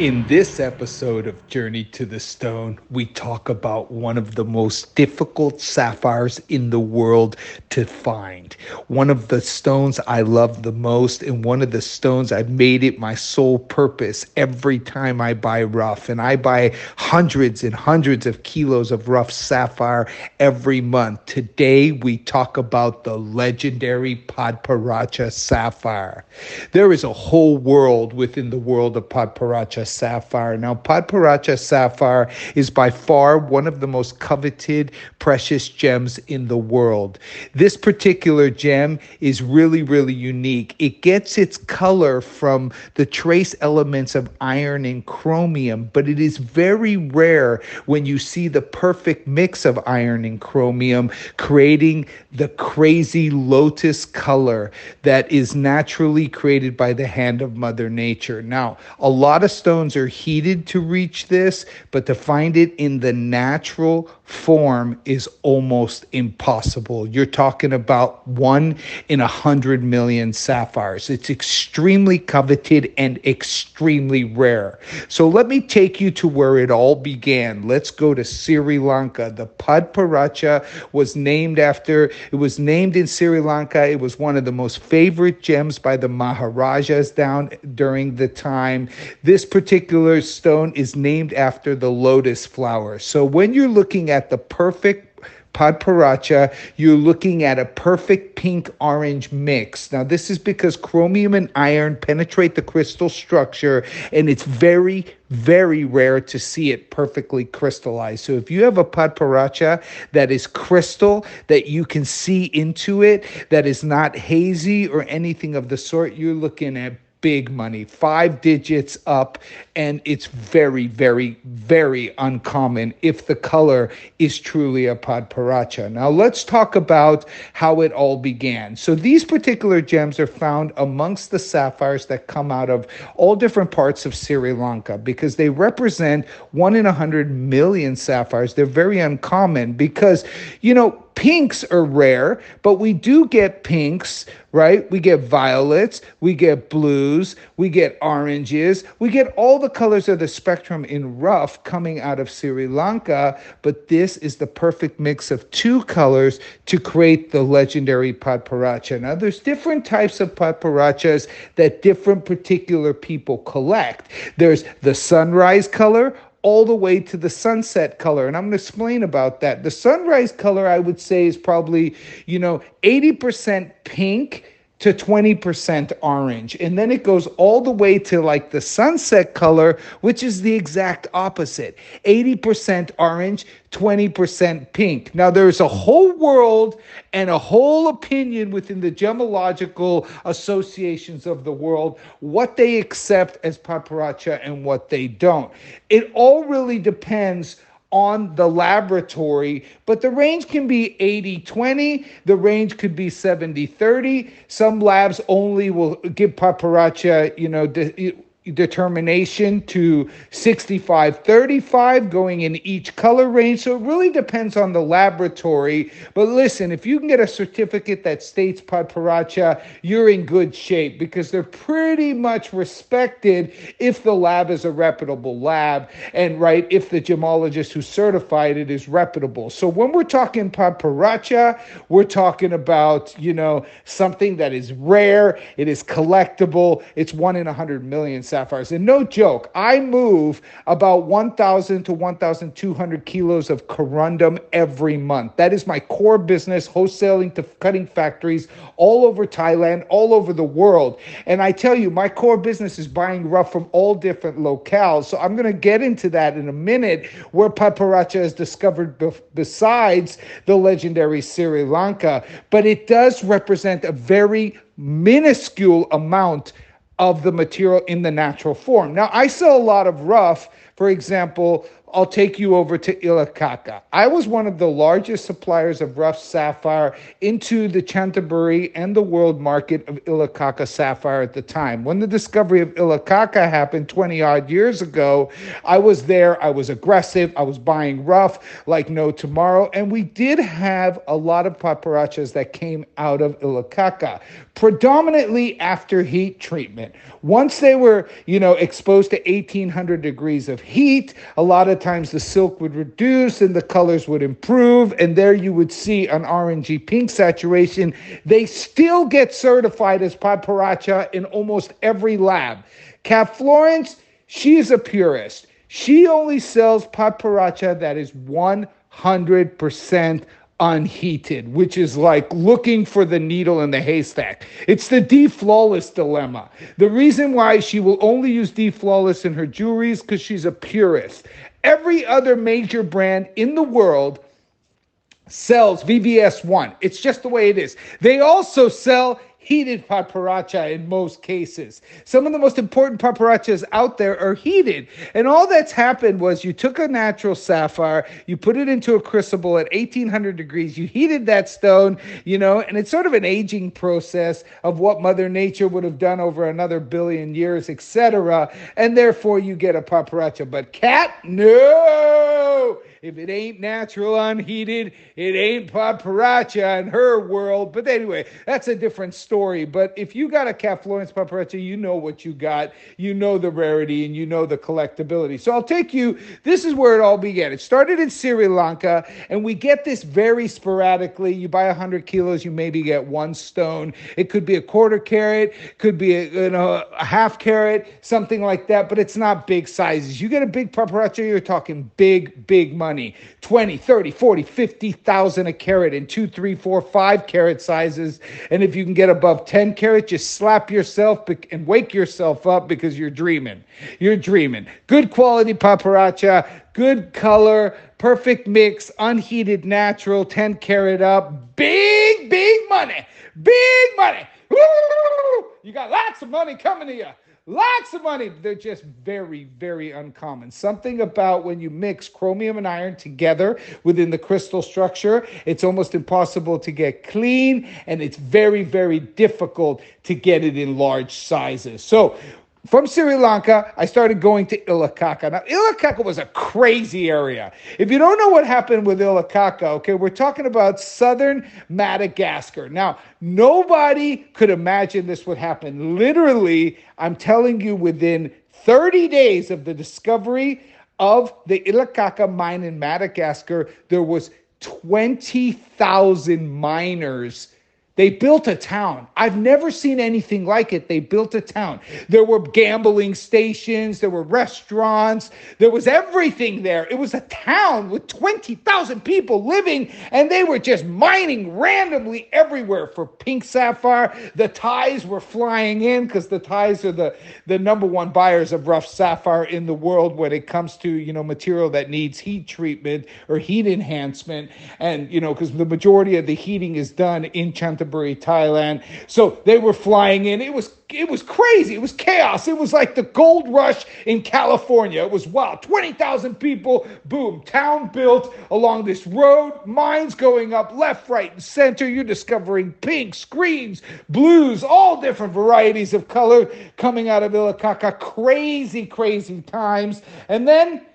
In this episode of Journey to the Stone, we talk about one of the most difficult sapphires in the world to find. One of the stones I love the most, and one of the stones I've made it my sole purpose every time I buy rough. And I buy hundreds and hundreds of kilos of rough sapphire every month. Today, we talk about the legendary Padparadscha sapphire. There is a whole world within the world of Padparadscha sapphire. Now, Padparadscha sapphire is by far one of the most coveted precious gems in the world. This particular gem is really, really unique. It gets its color from the trace elements of iron and chromium, but it is very rare when you see the perfect mix of iron and chromium, creating the crazy lotus color that is naturally created by the hand of Mother Nature. Now, a lot of stones are heated to reach this, but to find it in the natural form is almost impossible. You're talking about one in a hundred million sapphires. It's extremely coveted and extremely rare. So let me take you to where it all began. Let's go to Sri Lanka. The Padparadscha was named after, it was named in Sri Lanka. It was one of the most favorite gems by the Maharajas down during the time. This particular particular stone is named after the lotus flower. So when you're looking at the perfect Padparadscha, you're looking at a perfect pink orange mix. Now, this is because chromium and iron penetrate the crystal structure, and it's very, very rare to see it perfectly crystallized. So, if you have a Padparadscha that is crystal, that you can see into it, that is not hazy or anything of the sort, you're looking at big money, five digits up, and it's very, very, very uncommon if the color is truly a Padparadscha. Now, let's talk about how it all began. So, these particular gems are found amongst the sapphires that come out of all different parts of Sri Lanka because they represent one in a hundred million sapphires. They're very uncommon because, you know, pinks are rare, but we do get pinks, right? We get violets, we get blues, we get oranges, we get all the colors of the spectrum in rough coming out of Sri Lanka, but this is the perfect mix of two colors to create the legendary Padparadscha. Now, there's different types of Padparadschas that different particular people collect. There's the sunrise color all the way to the sunset color. And I'm going to explain about that. The sunrise color, I would say, is probably, you know, 80% pink to 20% orange. And then it goes all the way to like the sunset color, which is the exact opposite 80% orange, 20% pink. Now, there's a whole world and a whole opinion within the gemological associations of the world what they accept as Padparadscha and what they don't. It all really depends on the laboratory, but the range can be 80 20, the range could be 70 30. Some labs only will give padparadscha, you know, determination to 65 35 going in each color range. So it really depends on the laboratory. But listen if you can get a certificate that states Padparadscha you're in good shape because they're pretty much respected if the lab is a reputable lab and right if the gemologist who certified it is reputable. So when we're talking Padparadscha we're talking about you know something that is rare. It is collectible. It's one in a hundred million sapphires. And no joke, I move about 1,000 to 1,200 kilos of corundum every month. That is my core business, wholesaling to cutting factories all over Thailand, all over the world. And I tell you, my core business is buying rough from all different locales. So I'm going to get into that in a minute, where Padparadscha is discovered be- besides the legendary Sri Lanka. But it does represent a very minuscule amount of the material in the natural form. Now, I sell a lot of rough, for example, I'll take you over to Ilakaka. I was one of the largest suppliers of rough sapphire into the Chantaburi and the world market of Ilakaka sapphire at the time. When the discovery of Ilakaka happened 20 odd years ago, I was there. I was aggressive. I was buying rough like no tomorrow. And we did have a lot of padparadschas that came out of Ilakaka, predominantly after heat treatment. Once they were, you know, exposed to 1800 degrees of heat, a lot of times the silk would reduce and the colors would improve. And there you would see an orangey pink saturation. They still get certified as padparadscha in almost every lab. Kat Florence, she's a purist. She only sells padparadscha that is 100% unheated, which is like looking for the needle in the haystack. It's the D Flawless dilemma. The reason why she will only use D Flawless in her jewelry is because she's a purist. Every other major brand in the world sells VVS1. It's just the way it is. They also sell heated padparadscha in most cases. Some of the most important padparadschas out there are heated. And all that's happened was you took a natural sapphire, you put it into a crucible at 1800 degrees, you heated that stone, you know, and it's sort of an aging process of what Mother Nature would have done over another billion years, etc. And therefore you get a padparadscha. But Kat, no! If it ain't natural unheated, it ain't padparadscha in her world. But anyway, that's a different story. But if you got a Kat Florence padparadscha, you know what you got. You know the rarity and you know the collectability. So I'll take you. This is where it all began. It started in Sri Lanka, and we get this very sporadically. You buy 100 kilos, you maybe get one stone. It could be a quarter carat, could be a, you know, a half carat, something like that, but it's not big sizes. You get a big padparadscha, you're talking big, big money money. 20 30 40 50,000 a carat in two three four five carat sizes. And if you can get above 10 carat just slap yourself and wake yourself up because you're dreaming. You're dreaming. Good quality padparadscha good color perfect mix unheated natural 10 carat up. Big big money. Big money. Woo! you got lots of money coming to you Lots of money. They're just very, very uncommon. Something about when you mix chromium and iron together within the crystal structure, it's almost impossible to get clean and it's very, very difficult to get it in large sizes. So, from Sri Lanka, I started going to Ilakaka. Now, Ilakaka was a crazy area. If you don't know what happened with Ilakaka, okay, we're talking about southern Madagascar. Now, nobody could imagine this would happen. Literally, I'm telling you, within 30 days of the discovery of the Ilakaka mine in Madagascar, there was 20,000 miners they built a town. I've never seen anything like it. They built a town. There were gambling stations, there were restaurants, there was everything there. It was a town with 20,000 people living, and they were just mining randomly everywhere for pink sapphire. The Thais were flying in because the Thais are the, the number one buyers of rough sapphire in the world when it comes to, you know, material that needs heat treatment or heat enhancement. And, you know, because the majority of the heating is done in Chantaburi Thailand. So they were flying in. It was it was crazy. It was chaos. It was like the gold rush in California. It was wow. 20,000 people, boom, town built along this road, mines going up left, right, and center. You're discovering pinks, greens, blues, all different varieties of color coming out of Ilakaka. Crazy, crazy times. And then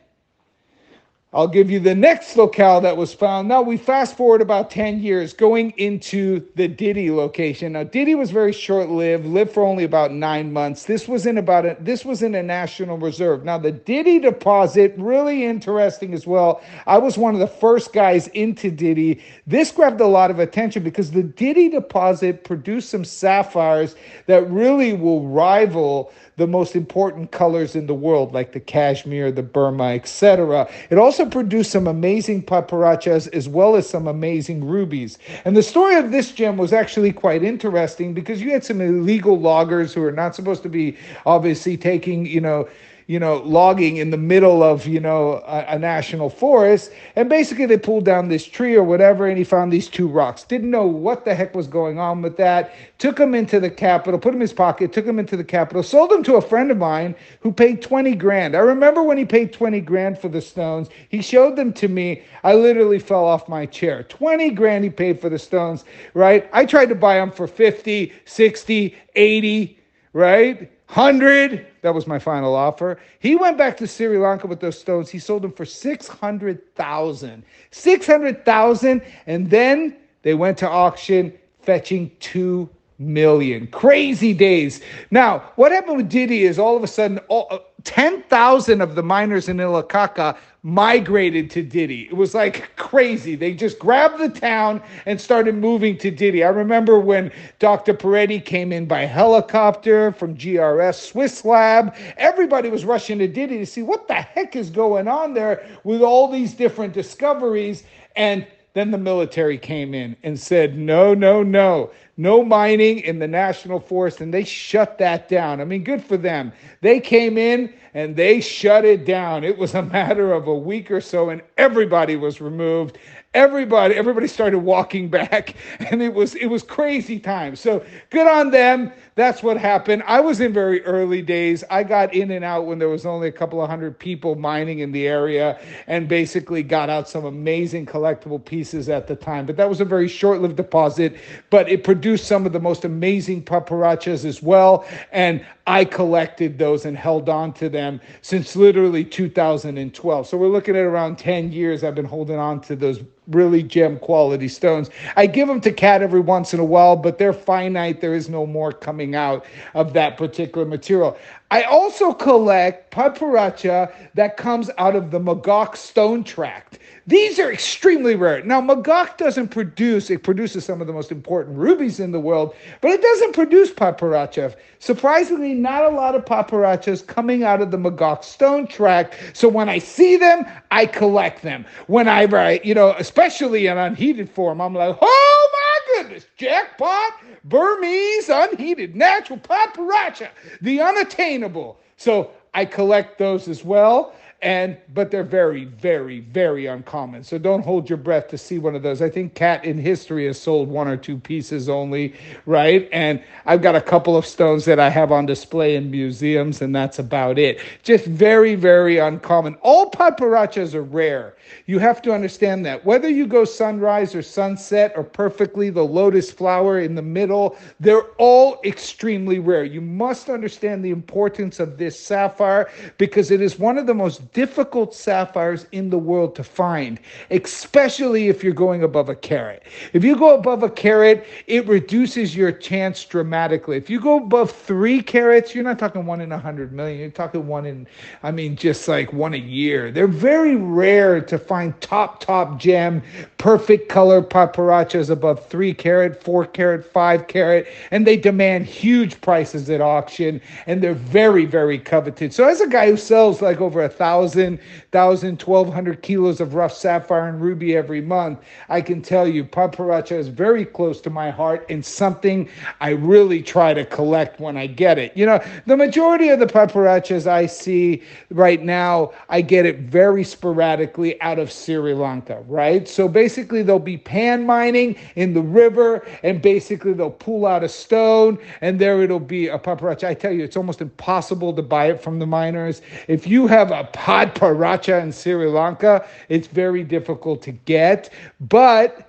I'll give you the next locale that was found. Now we fast forward about 10 years going into the Didy location. Now Didy was very short-lived, lived for only about 9 months. This was in about a, this was in a national reserve. Now the Didy deposit really interesting as well. I was one of the first guys into Didy. This grabbed a lot of attention because the Didy deposit produced some sapphires that really will rival the most important colors in the world, like the Kashmir, the Burma, etc. It also produced some amazing padparadschas as well as some amazing rubies. And the story of this gem was actually quite interesting because you had some illegal loggers who are not supposed to be obviously taking, you know, you know, logging in the middle of, you know, a, a, national forest. And basically they pulled down this tree or whatever, and he found these two rocks. Didn't know what the heck was going on with that. Took him into the capital, put him in his pocket, took him into the capital, sold him to a friend of mine who paid 20 grand. I remember when he paid 20 grand for the stones. He showed them to me. I literally fell off my chair. 20 grand he paid for the stones, right? I tried to buy them for 50, 60, 80, right? 100 that was my final offer. He went back to sri lanka with those stones. He sold them for 600000 600000 and then they went to auction fetching 2 million. Crazy days. Now what happened with Didy is all of a sudden all, uh, 10,000 of the miners in Ilakaka migrated to Didy. It was like crazy. They just grabbed the town and started moving to Didy. I remember when Dr. Peretti came in by helicopter from GRS Swiss Lab. Everybody was rushing to Didy to see what the heck is going on there with all these different discoveries. And then the military came in and said, no, no, no, no mining in the national forest. And they shut that down. I mean, good for them. They came in and they shut it down. It was a matter of a week or so, and everybody was removed everybody everybody started walking back and it was it was crazy time so good on them. That's what happened. I was in very early days. I got in and out when there was only a couple of hundred people mining in the area and basically got out some amazing collectible pieces at the time. But that was a very short-lived deposit but it produced some of the most amazing padparadschas as well and i collected those and held on to them since literally 2012 so we're looking at around 10 years i've been holding on to those really gem quality stones. I give them to Kat every once in a while, but they're finite. There is no more coming out of that particular material. I also collect padparadscha that comes out of the Mogok stone tract. These are extremely rare. Now, Mogok doesn't produce, it produces some of the most important rubies in the world, but it doesn't produce padparadscha. Surprisingly, not a lot of padparadschas coming out of the Mogok stone tract. So when I see them, I collect them. When I write, you know, especially in unheated form, I'm like, oh my goodness, jackpot, Burmese, unheated, natural padparadscha, the unattainable. So I collect those as well and but they're very very very uncommon. So don't hold your breath to see one of those. I think Kat in history has sold one or two pieces only right? And i've got a couple of stones that i have on display in museums and that's about it. Just very very uncommon. All padparadschas are rare. You have to understand that. Whether you go sunrise or sunset or perfectly the lotus flower in the middle they're all extremely rare. You must understand the importance of this sapphire because it is one of the most difficult sapphires in the world to find, especially if you're going above a carat. If you go above a carat, it reduces your chance dramatically. If you go above three carats, you're not talking one in a hundred million. You're talking one in, I mean, just like one a year. They're very rare to find top, top gem, perfect color padparadschas above three carat, four carat, five carat, and they demand huge prices at auction, and they're very, very coveted. So as a guy who sells like over a thousand thousand, thousand, twelve hundred kilos of rough sapphire and ruby every month. I can tell you, padparadscha is very close to my heart and something I really try to collect when I get it. You know, the majority of the padparadschas I see right now, I get it very sporadically out of Sri Lanka, right? So basically, they'll be pan mining in the river, and basically they'll pull out a stone, and there it'll be a padparadscha. I tell you, it's almost impossible to buy it from the miners. If you have a Padparadscha in Sri Lanka. It's very difficult to get, but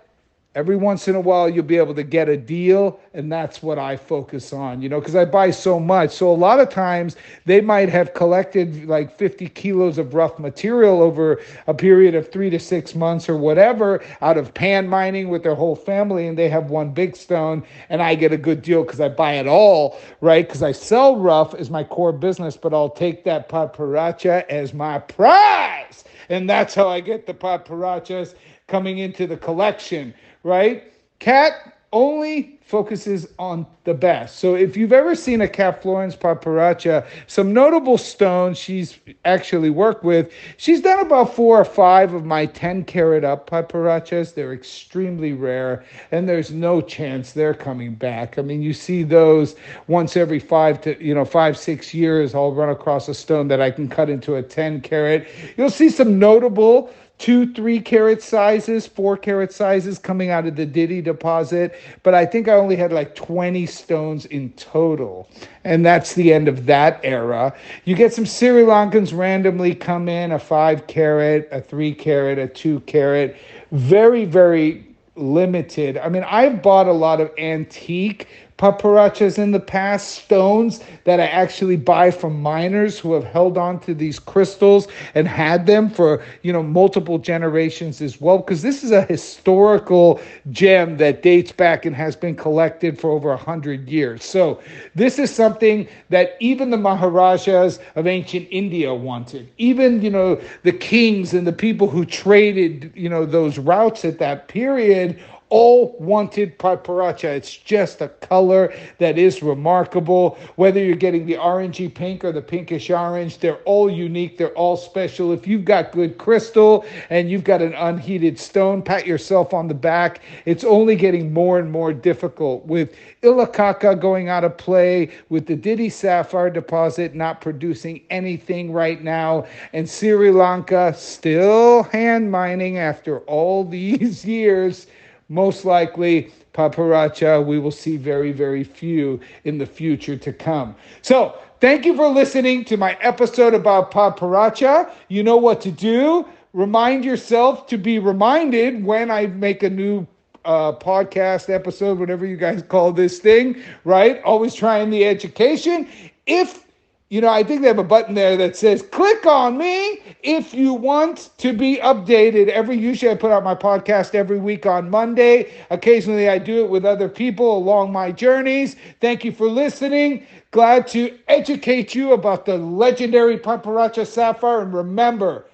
every once in a while you'll be able to get a deal and that's what i focus on you know because i buy so much. So a lot of times they might have collected like 50 kilos of rough material over a period of three to six months or whatever out of pan mining with their whole family and they have one big stone and i get a good deal because i buy it all right? Because i sell rough as my core business but i'll take that padparadscha as my prize. And that's how i get the padparadschas coming into the collection right? Kat only focuses on the best. So if you've ever seen a Kat Florence Padparadscha, some notable stones she's actually worked with, she's done about four or five of my 10 carat up Padparadschas. They're extremely rare and there's no chance they're coming back. I mean, you see those once every five to, you know, five, six years, I'll run across a stone that I can cut into a 10 carat. You'll see some notable two, three carat sizes, four carat sizes coming out of the Didy deposit. But I think I only had like 20 stones in total. And that's the end of that era. You get some Sri Lankans randomly come in a five carat, a three carat, a two carat. Very, very limited. I mean, I've bought a lot of antique padparadschas in the past, stones that I actually buy from miners who have held on to these crystals and had them for, you know, multiple generations as well, because this is a historical gem that dates back and has been collected for over a hundred years. So this is something that even the Maharajas of ancient India wanted. Even, you know, the kings and the people who traded, you know, those routes at that period all wanted padparadscha. It's just a color that is remarkable. Whether you're getting the orangey pink or the pinkish orange, they're all unique. They're all special. If you've got good crystal and you've got an unheated stone, pat yourself on the back. It's only getting more and more difficult with Ilakaka going out of play, with the Didy Sapphire deposit not producing anything right now, and Sri Lanka still hand mining after all these years most likely padparadscha we will see very very few in the future to come. So thank you for listening to my episode about padparadscha you know what to do. Remind yourself to be reminded when i make a new uh, podcast episode whatever you guys call this thing right? Always trying the education. If you know, I think they have a button there that says click on me if you want to be updated. Every usually I put out my podcast every week on Monday. Occasionally I do it with other people along my journeys. Thank you for listening. Glad to educate you about the legendary Padparadscha Sapphire. And remember,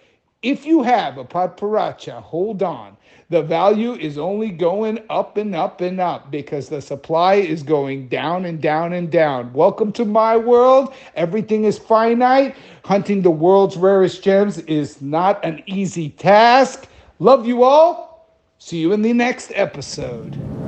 if you have a Padparadscha, hold on the value is only going up and up and up because the supply is going down and down and down. Welcome to my world. Everything is finite. Hunting the world's rarest gems is not an easy task. Love you all. See you in the next episode.